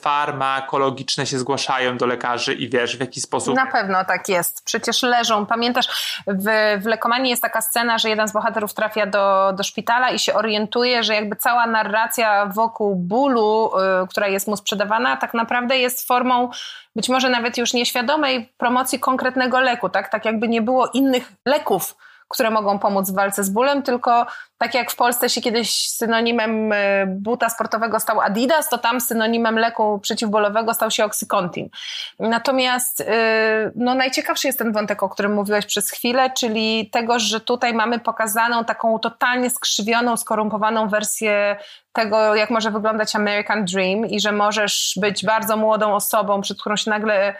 farmakologiczne się zgłaszają do lekarzy i wiesz, w jaki sposób. Na pewno tak jest. Przecież leżą. Pamiętasz, w, w Lekomanii jest taka scena, że jeden z bohaterów trafia do, do szpitala i się orientuje, że jakby cała narracja wokół bólu, y, która jest mu sprzedawana, tak naprawdę jest formą być może nawet już nieświadomej promocji konkretnego leku, tak? Tak jakby nie było innych leków które mogą pomóc w walce z bólem, tylko tak jak w Polsce się kiedyś synonimem e, buta sportowego stał Adidas, to tam synonimem leku przeciwbólowego stał się Oxycontin. Natomiast e, no, najciekawszy jest ten wątek, o którym mówiłeś przez chwilę, czyli tego, że tutaj mamy pokazaną taką totalnie skrzywioną, skorumpowaną wersję tego, jak może wyglądać American Dream i że możesz być bardzo młodą osobą, przed którą się nagle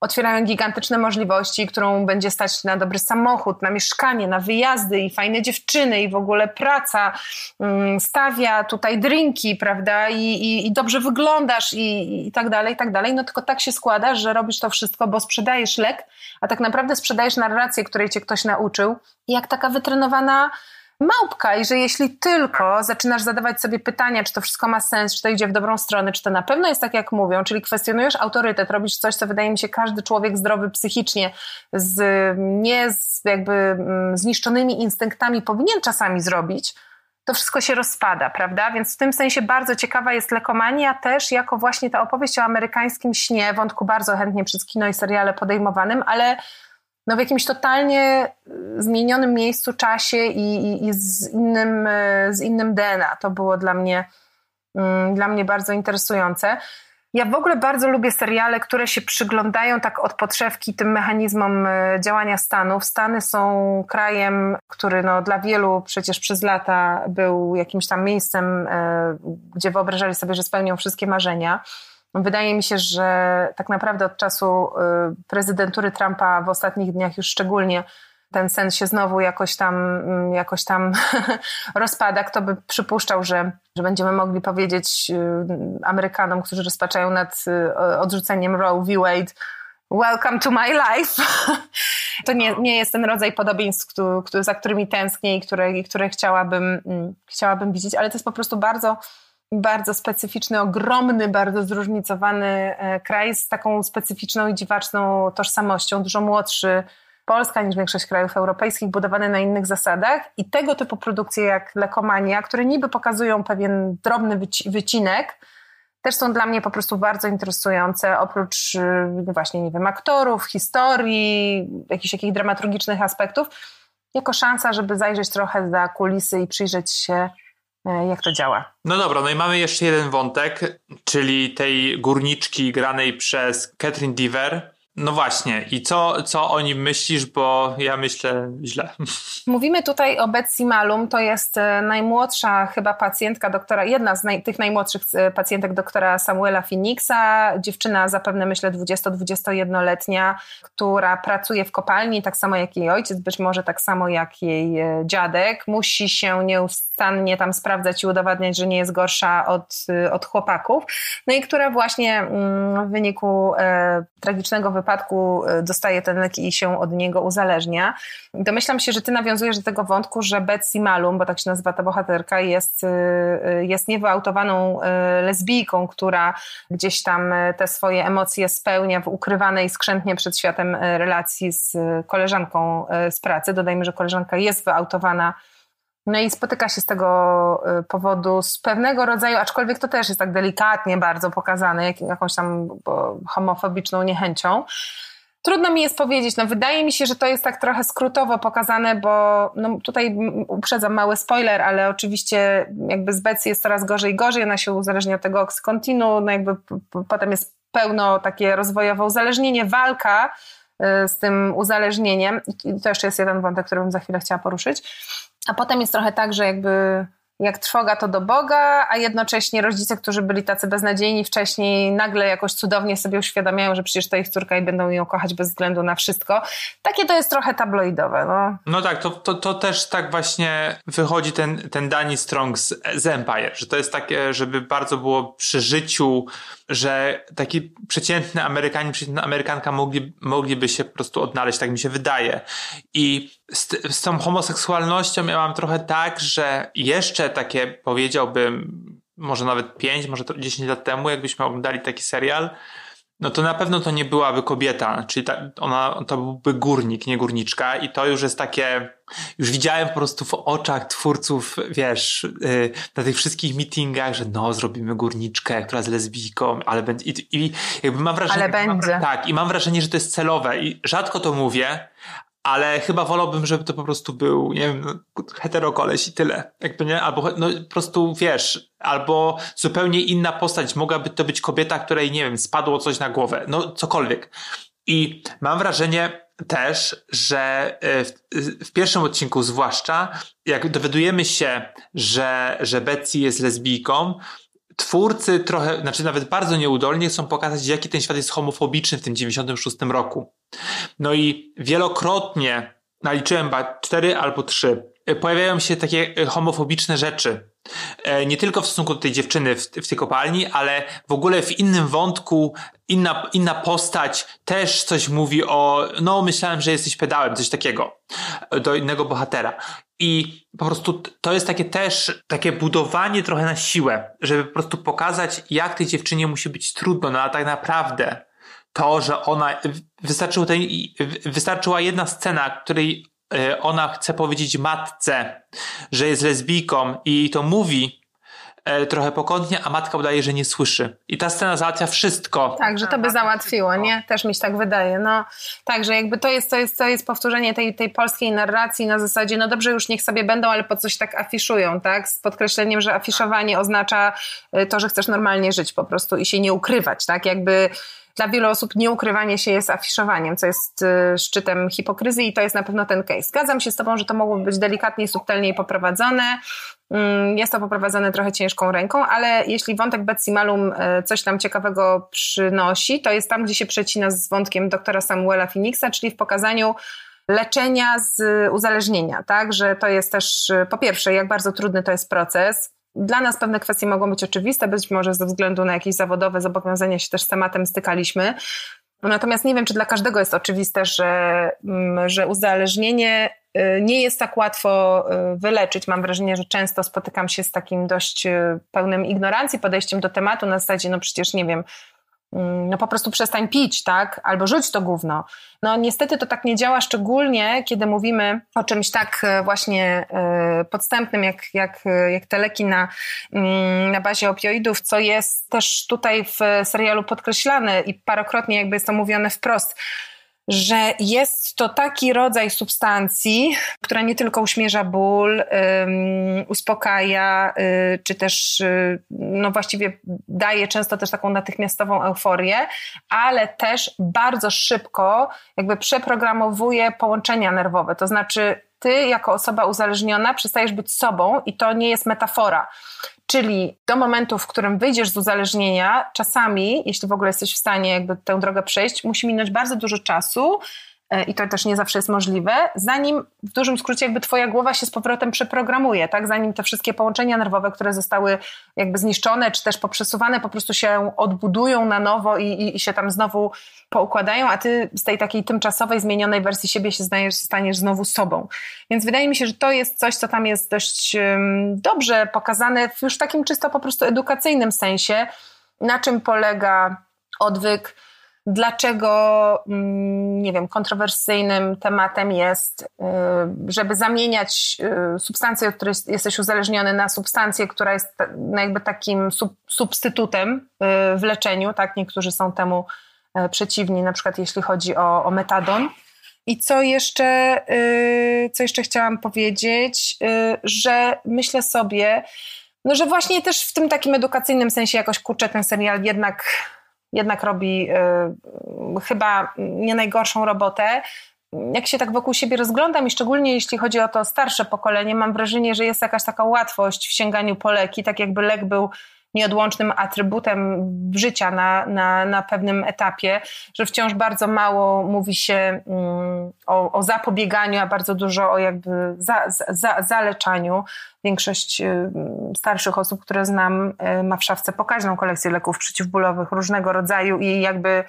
otwierają gigantyczne możliwości, którą będzie stać na dobry samochód, na mieszkanie, na wyjazdy i fajne dziewczyny i w ogóle praca, mm, stawia tutaj drinki, prawda, i, i, i dobrze wyglądasz i, i tak dalej, i tak dalej. No tylko tak się składa, że robisz to wszystko, bo sprzedajesz lek, a tak naprawdę sprzedajesz narrację, której cię ktoś nauczył i jak taka wytrenowana małpka i że jeśli tylko zaczynasz zadawać sobie pytania, czy to wszystko ma sens, czy to idzie w dobrą stronę, czy to na pewno jest tak, jak mówią, czyli kwestionujesz autorytet, robisz coś, co wydaje mi się każdy człowiek zdrowy psychicznie, z nie z jakby mm, zniszczonymi instynktami powinien czasami zrobić, to wszystko się rozpada, prawda? Więc w tym sensie bardzo ciekawa jest lekomania też jako właśnie ta opowieść o amerykańskim śnie, wątku bardzo chętnie przez kino i seriale podejmowanym, ale no w jakimś totalnie y, zmienionym miejscu, czasie i, i, i z, innym, y, z innym DNA. To było dla mnie, mm, dla mnie bardzo interesujące. Ja w ogóle bardzo lubię seriale, które się przyglądają tak od podszewki tym mechanizmom y, działania Stanów. Stany są krajem, który no, dla wielu przecież przez lata był jakimś tam miejscem, gdzie wyobrażali sobie, że spełnią wszystkie marzenia. Wydaje mi się, że tak naprawdę od czasu y, prezydentury Trumpa w ostatnich dniach już szczególnie ten sen się znowu jakoś tam, mm, jakoś tam rozpada. Kto by przypuszczał, że, że będziemy mogli powiedzieć y, Amerykanom, którzy rozpaczają nad y, odrzuceniem Roe v. Wade, Welcome to my life. To nie, nie jest ten rodzaj podobieństw, który, który, za którymi tęsknię i które, które chciałabym, mm, chciałabym widzieć, ale to jest po prostu bardzo bardzo specyficzny, ogromny, bardzo zróżnicowany e, kraj z taką specyficzną i dziwaczną tożsamością, dużo młodszy Polska niż większość krajów europejskich, budowany na innych zasadach. I tego typu produkcje jak Lekomania, które niby pokazują pewien drobny wycinek, też są dla mnie po prostu bardzo interesujące, oprócz e, właśnie, nie wiem, aktorów, historii, jakichś takich dramaturgicznych aspektów, jako szansa, żeby zajrzeć trochę za kulisy i przyjrzeć się jak to działa. No dobra, no i mamy jeszcze jeden wątek, czyli tej górniczki granej przez Catherine Diver. No właśnie, i co, co o nim myślisz, bo ja myślę źle. Mówimy tutaj o Betsy Malum, to jest e, najmłodsza chyba pacjentka doktora, jedna z naj, tych najmłodszych e, pacjentek doktora Samuela Phoenixa, dziewczyna zapewne myślę 20-21-letnia, która pracuje w kopalni, tak samo jak jej ojciec, być może tak samo jak jej e, dziadek. Musi się nieustannie tam sprawdzać i udowadniać, że nie jest gorsza od, od chłopaków. No i która właśnie mm, w wyniku e, tragicznego wypadku e, dostaje ten lek i się od niego uzależnia. Domyślam się, że ty nawiązujesz do tego wątku, że Betsy Malum, bo tak się nazywa ta bohaterka, jest, e, e, jest niewyautowaną lesbijką, która gdzieś tam te swoje emocje spełnia w ukrywanej skrzętnie przed światem relacji z koleżanką z pracy. Dodajmy, że koleżanka jest wyautowana no i spotyka się z tego powodu z pewnego rodzaju, aczkolwiek to też jest tak delikatnie bardzo pokazane, jak, jakąś tam homofobiczną niechęcią. Trudno mi jest powiedzieć, no wydaje mi się, że to jest tak trochę skrótowo pokazane, bo no tutaj uprzedzam mały spoiler, ale oczywiście jakby z Betsy jest coraz gorzej i gorzej, ona się uzależnia od tego oksykontinu, no jakby potem jest pełno takie rozwojowe uzależnienie, walka y, z tym uzależnieniem. I to jeszcze jest jeden wątek, który bym za chwilę chciała poruszyć a potem jest trochę tak, że jakby jak trwoga to do Boga, a jednocześnie rodzice, którzy byli tacy beznadziejni wcześniej, nagle jakoś cudownie sobie uświadamiają, że przecież to ich córka i będą ją kochać bez względu na wszystko. Takie to jest trochę tabloidowe. No, no tak, to, to, to też tak właśnie wychodzi ten, ten Danny Strong z, z Empire, że to jest takie, żeby bardzo było przy życiu, że taki przeciętny Amerykanin, przeciętna Amerykanka mogli, mogliby się po prostu odnaleźć, tak mi się wydaje. I z, z tą homoseksualnością miałam trochę tak, że jeszcze takie powiedziałbym, może nawet 5, może 10 lat temu, jakbyśmy oglądali taki serial, no to na pewno to nie byłaby kobieta, czyli ta, ona, to byłby górnik, nie górniczka i to już jest takie, już widziałem po prostu w oczach twórców, wiesz, yy, na tych wszystkich meetingach, że no, zrobimy górniczkę, która jest lesbijką, ale będzie, i, i jakby mam wrażenie, ale będzie. Mam, tak, i mam wrażenie, że to jest celowe i rzadko to mówię, ale chyba wolałbym, żeby to po prostu był, nie wiem, no, heterokoleś i tyle. Jakby nie, albo no, po prostu wiesz, albo zupełnie inna postać. Mogłaby to być kobieta, której, nie wiem, spadło coś na głowę. No, cokolwiek. I mam wrażenie też, że e, w, w pierwszym odcinku zwłaszcza, jak dowiadujemy się, że, że Betsy jest lesbijką, twórcy trochę, znaczy nawet bardzo nieudolnie chcą pokazać, jaki ten świat jest homofobiczny w tym 96 roku. No i wielokrotnie, naliczyłem chyba cztery albo trzy, e, pojawiają się takie e, homofobiczne rzeczy. E, nie tylko w stosunku do tej dziewczyny w, w tej kopalni, ale w ogóle w innym wątku inna, inna postać też coś mówi o, no myślałem, że jesteś pedałem, coś takiego, do innego bohatera. I po prostu to jest takie też, takie budowanie trochę na siłę, żeby po prostu pokazać, jak tej dziewczynie musi być trudno, no a tak naprawdę to, że ona, wystarczyło tej, wystarczyła jedna scena, której e, ona chce powiedzieć matce, że jest lesbijką i to mówi, trochę pokątnie, a matka udaje, że nie słyszy. I ta scena załatwia wszystko. Tak, że to by załatwiło, nie? Też mi się tak wydaje. No, tak, że jakby to jest, to jest, to jest powtórzenie tej, tej polskiej narracji na zasadzie, no dobrze, już niech sobie będą, ale po coś tak afiszują, tak? Z podkreśleniem, że afiszowanie oznacza e, to, że chcesz normalnie żyć po prostu i się nie ukrywać, tak? Jakby dla wielu osób nieukrywanie się jest afiszowaniem, co jest e, szczytem hipokryzji i to jest na pewno ten case. Zgadzam się z Tobą, że to mogłoby być delikatniej, subtelniej poprowadzone. Mm, jest to poprowadzone trochę ciężką ręką, ale jeśli wątek Betsy Malum e, coś tam ciekawego przynosi, to jest tam, gdzie się przecina z wątkiem doktora Samuela Phoenixa, czyli w pokazaniu leczenia z uzależnienia, tak? Że to jest też, e, po pierwsze, jak bardzo trudny to jest proces. Dla nas pewne kwestie mogą być oczywiste, być może ze względu na jakieś zawodowe zobowiązania się też z tematem stykaliśmy. Natomiast nie wiem, czy dla każdego jest oczywiste, że, mm, że uzależnienie y, nie jest tak łatwo y, wyleczyć. Mam wrażenie, że często spotykam się z takim dość y, pełnym ignorancji podejściem do tematu na zasadzie, no przecież nie wiem, no po prostu przestań pić, tak? Albo rzuć to gówno. No niestety to tak nie działa, szczególnie kiedy mówimy o czymś tak e, właśnie e, podstępnym, jak, jak, e, jak te leki na, mm, na bazie opioidów, co jest też tutaj w serialu podkreślane i parokrotnie jakby jest to mówione wprost że jest to taki rodzaj substancji, która nie tylko uśmierza ból, um, uspokaja, y, czy też y, no właściwie daje często też taką natychmiastową euforię, ale też bardzo szybko jakby przeprogramowuje połączenia nerwowe. To znaczy ty jako osoba uzależniona przestajesz być sobą i to nie jest metafora. Czyli do momentu, w którym wyjdziesz z uzależnienia, czasami, jeśli w ogóle jesteś w stanie jakby tę drogę przejść, musi minąć bardzo dużo czasu, i to też nie zawsze jest możliwe, zanim w dużym skrócie jakby twoja głowa się z powrotem przeprogramuje, tak? Zanim te wszystkie połączenia nerwowe, które zostały jakby zniszczone, czy też poprzesuwane, po prostu się odbudują na nowo i, i, i się tam znowu poukładają, a ty z tej takiej tymczasowej, zmienionej wersji siebie się staniesz, staniesz znowu sobą. Więc wydaje mi się, że to jest coś, co tam jest dość um, dobrze pokazane w już takim czysto po prostu edukacyjnym sensie, na czym polega odwyk, dlaczego, mm, nie wiem, kontrowersyjnym tematem jest, y, żeby zamieniać y, substancję, od której jesteś uzależniony, na substancję, która jest no jakby takim sub, substytutem y, w leczeniu, tak? Niektórzy są temu przeciwni, na przykład jeśli chodzi o, o metadon. I co jeszcze, co jeszcze chciałam powiedzieć, że myślę sobie, no, że właśnie też w tym takim edukacyjnym sensie jakoś kurczę ten serial jednak jednak robi y, chyba nie najgorszą robotę. Jak się tak wokół siebie rozglądam i szczególnie jeśli chodzi o to starsze pokolenie, mam wrażenie, że jest jakaś taka łatwość w sięganiu po leki, tak jakby lek był nieodłącznym atrybutem życia na, na, na pewnym etapie, że wciąż bardzo mało mówi się um, o, o, zapobieganiu, a bardzo dużo o jakby za, za, zaleczaniu. Większość y, starszych osób, które znam, y, ma w szafce pokaźną kolekcję leków przeciwbólowych różnego rodzaju i jakby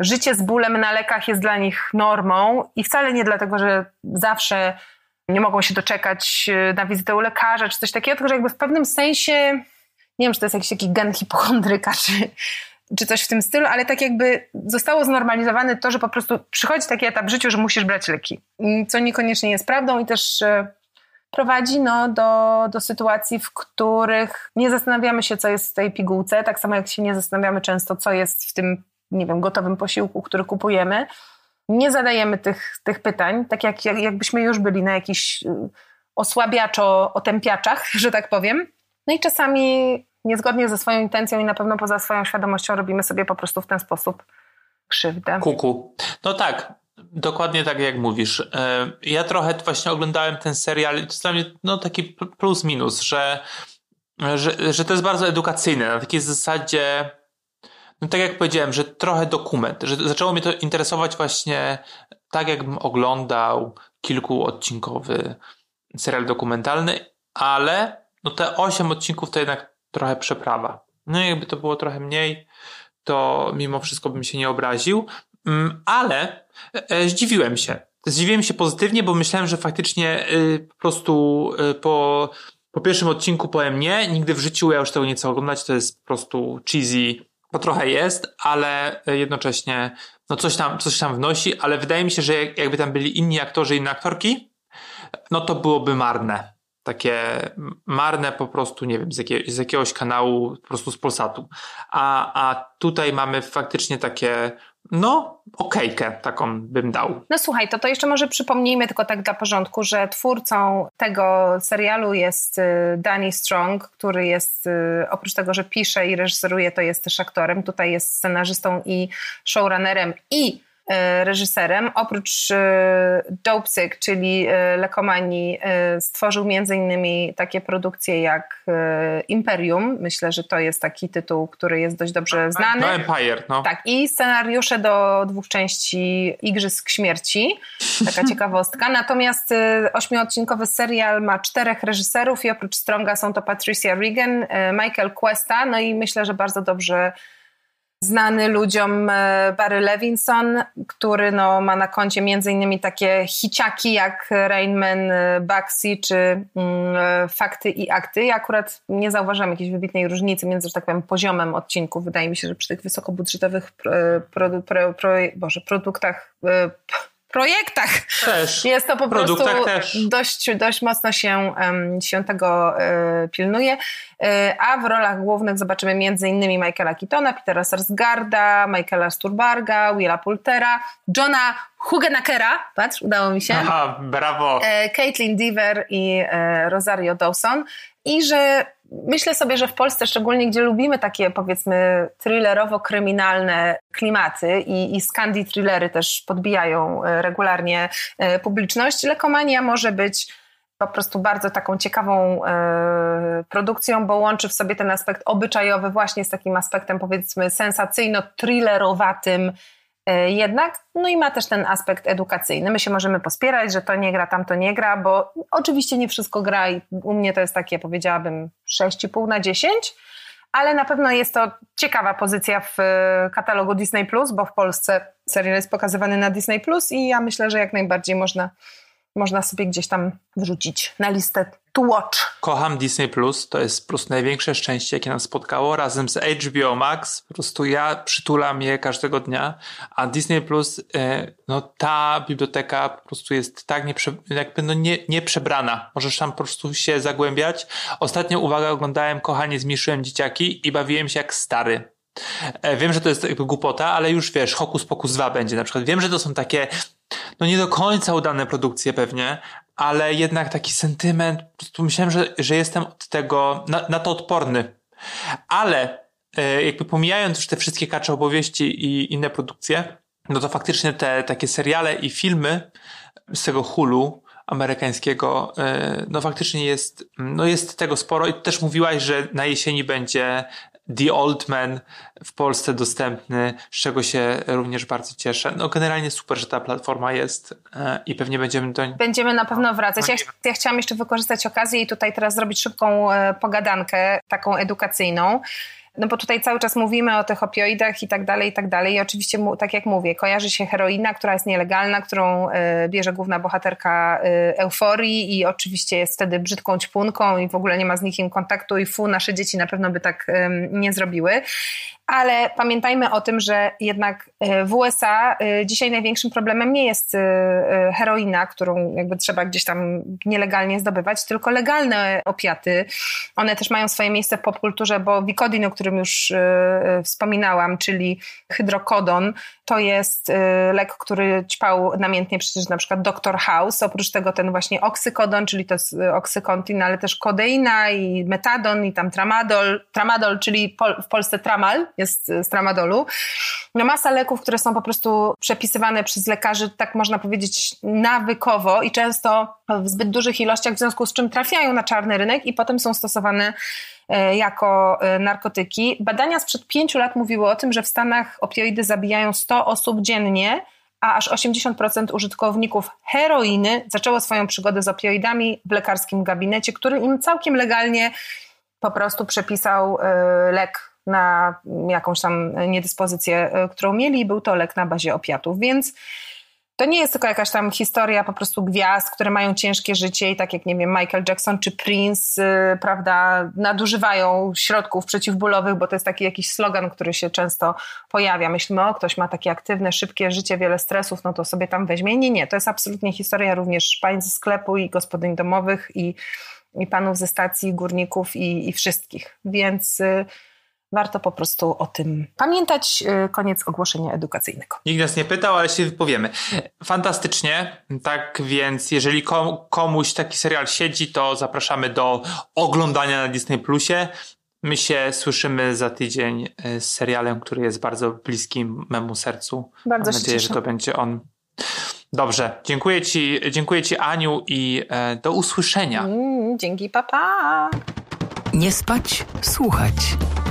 życie z bólem na lekach jest dla nich normą i wcale nie dlatego, że zawsze nie mogą się doczekać y, na wizytę u lekarza czy coś takiego, tylko że jakby w pewnym sensie nie wiem, czy to jest jakiś taki gen hipochondryka, czy, czy coś w tym stylu, ale tak jakby zostało znormalizowane to, że po prostu przychodzi taki etap w życiu, że musisz brać leki, co niekoniecznie jest prawdą i też e, prowadzi no, do, do sytuacji, w których nie zastanawiamy się, co jest w tej pigułce, tak samo jak się nie zastanawiamy często, co jest w tym, nie wiem, gotowym posiłku, który kupujemy. Nie zadajemy tych, tych pytań, tak jak, jak jakbyśmy już byli na jakichś e, osłabiaczo-otępiaczach, że tak powiem. No i czasami niezgodnie ze swoją intencją i na pewno poza swoją świadomością robimy sobie po prostu w ten sposób krzywdę. Kuku. No tak, dokładnie tak jak mówisz. E, ja trochę właśnie oglądałem ten serial i to jest dla mnie no, taki plus minus, że, że, że to jest bardzo edukacyjne, na takiej zasadzie no tak jak powiedziałem, że trochę dokument, że zaczęło mnie to interesować właśnie tak jakbym oglądał kilkuodcinkowy serial dokumentalny, ale no te 8 odcinków to jednak trochę przeprawa. No i jakby to było trochę mniej, to mimo wszystko bym się nie obraził, mm, ale e, zdziwiłem się. Zdziwiłem się pozytywnie, bo myślałem, że faktycznie y, po prostu y, po, po pierwszym odcinku powiem nie, nigdy w życiu ja już tego nie chcę oglądać, to jest po prostu cheesy, to trochę jest, ale jednocześnie no coś tam, coś tam wnosi, ale wydaje mi się, że jakby tam byli inni aktorzy, inne aktorki, no to byłoby marne takie marne po prostu, nie wiem, z, z jakiegoś kanału, po prostu z Polsatu. A, a tutaj mamy faktycznie takie, no, okejkę taką bym dał. No słuchaj, to to jeszcze może przypomnijmy tylko tak dla porządku, że twórcą tego serialu jest y, Danny Strong, który jest, y, oprócz tego, że pisze i reżyseruje, to jest też aktorem. Tutaj jest scenarzystą i showrunnerem i reżyserem. Oprócz e, Dopesick, czyli e, Lekomanii, stworzył między innymi takie produkcje jak Imperium. Myślę, że to jest taki tytuł, który jest dość dobrze znany. No Empire, no. Tak, i scenariusze do dwóch części Igrzysk Śmierci. Taka ciekawostka. Natomiast ośmiodcinkowy serial ma czterech reżyserów i oprócz Stronga są to Patricia Regan, Michael Cuesta, no i myślę, że bardzo dobrze znany ludziom e, Barry Levinson, który no, ma na koncie innymi takie hiciaki jak Rainman, e, Bugsy czy mm, e, Fakty i Akty. Ja akurat nie zauważam jakiejś wybitnej różnicy między, że tak powiem, poziomem odcinków. Wydaje mi się, że przy tych wysokobudżetowych pro, pro, pro, Boże, produktach projektach. Też. Jest to po prostu też. dość, dość mocno się, się tego e, pilnuje. E, a w rolach głównych zobaczymy między innymi Michaela Keatona, Petera Sarsgarda, Michaela Sturbarga, Willa Pultera, Johna Hugenakera, patrz, udało mi się. Aha, brawo. E, Caitlin Deaver i Rosario Dawson. I że myślę sobie, że w Polsce szczególnie, gdzie lubimy takie powiedzmy thrillerowo-kryminalne klimaty i, i Scandi thrillery też podbijają e, regularnie e, publiczność, Lekomania może być po prostu bardzo taką ciekawą e, produkcją, bo łączy w sobie ten aspekt obyczajowy właśnie z takim aspektem powiedzmy sensacyjno-thrillerowatym, jednak, no i ma też ten aspekt edukacyjny. My się możemy pospierać, że to nie gra, tam to nie gra, bo oczywiście nie wszystko gra i u mnie to jest takie, powiedziałabym, 6,5 na 10, ale na pewno jest to ciekawa pozycja w e, katalogu Disney+, bo w Polsce serial jest pokazywany na Disney+, i ja myślę, że jak najbardziej można, można sobie gdzieś tam wrzucić na listę to watch. Kocham Disney Plus, to jest po prostu największe szczęście, jakie nas spotkało. Razem z HBO Max, po prostu ja przytulam je każdego dnia, a Disney Plus, e, no ta biblioteka po prostu jest tak nieprze, jakby no nie, nieprzebrana. Możesz tam po prostu się zagłębiać. Ostatnio, uwaga, oglądałem Kochanie, zmniejszyłem dzieciaki i bawiłem się jak stary. E, wiem, że to jest jakby głupota, ale już wiesz, Hokus Pokus 2 będzie na przykład. Wiem, że to są takie no nie do końca udane produkcje pewnie, ale jednak taki sentyment, po prostu myślałem, że, że jestem od tego, na, na to odporny. Ale e, jakby pomijając już te wszystkie kacze opowieści i inne produkcje, no to faktycznie te takie seriale i filmy z tego hulu amerykańskiego, e, no faktycznie jest, no jest tego sporo i też mówiłaś, że na jesieni będzie The Old Man w Polsce dostępny, z czego się również bardzo cieszę. No generalnie super, że ta platforma jest e, i pewnie będziemy do niej... Będziemy na pewno wracać. Ja, ja chciałam jeszcze wykorzystać okazję i tutaj teraz zrobić szybką e, pogadankę, taką edukacyjną. No bo tutaj cały czas mówimy o tych opioidach i tak dalej, i tak dalej. I oczywiście, tak jak mówię, kojarzy się heroina, która jest nielegalna, którą e, bierze główna bohaterka euforii i oczywiście jest wtedy brzydką ćpunką i w ogóle nie ma z nikim kontaktu i fu, nasze dzieci na pewno by tak nie zrobiły ale pamiętajmy o tym, że jednak e, w USA e, dzisiaj największym problemem nie jest e, heroina, którą jakby trzeba gdzieś tam nielegalnie zdobywać, tylko legalne opiaty. One też mają swoje miejsce w popkulturze, bo Vicodin, o którym już wspominałam, czyli hydrokodon, to jest lek, który ćpał namiętnie przecież na przykład Dr. House. Oprócz tego ten właśnie oksykodon, czyli to jest oksykontin, ale też kodeina i metadon i tam tramadol. Tramadol, czyli w Polsce tramal, jest z tramadolu. No masa leków, które są po prostu przepisywane przez lekarzy, tak można powiedzieć, nawykowo i często w zbyt dużych ilościach, w związku z czym trafiają na czarny rynek i potem są stosowane e, jako e, narkotyki. Badania sprzed pięciu lat mówiły o tym, że w Stanach opioidy zabijają 100 osób dziennie, a aż 80% użytkowników heroiny zaczęło swoją przygodę z opioidami w lekarskim gabinecie, który im całkiem legalnie po prostu przepisał e, lek na jakąś tam niedyspozycję, e, którą mieli był to lek na bazie opiatów, więc to nie jest tylko jakaś tam historia po prostu gwiazd, które mają ciężkie życie i tak jak, nie wiem, Michael Jackson czy Prince, yy, prawda, nadużywają środków przeciwbólowych, bo to jest taki jakiś slogan, który się często pojawia. Myślimy, o, ktoś ma takie aktywne, szybkie życie, wiele stresów, no to sobie tam weźmie. Nie, nie, to jest absolutnie historia również pań ze sklepu i gospodyń domowych i, i panów ze stacji, górników i, i wszystkich. Więc... Yy, warto po prostu o tym pamiętać. Y, koniec ogłoszenia edukacyjnego. Nikt nas nie pytał, ale się wypowiemy. Fantastycznie. Tak więc, jeżeli komuś taki serial siedzi, to zapraszamy do oglądania na Disney Plusie. My się słyszymy za tydzień y, z serialem, który jest bardzo bliski memu sercu. Bardzo Mam nadzieję, cieszę. że to będzie on. Dobrze, dziękuję Ci, dziękuję Ci Aniu i e, do usłyszenia. Mm, dzięki, papa. Nie spać, słuchać.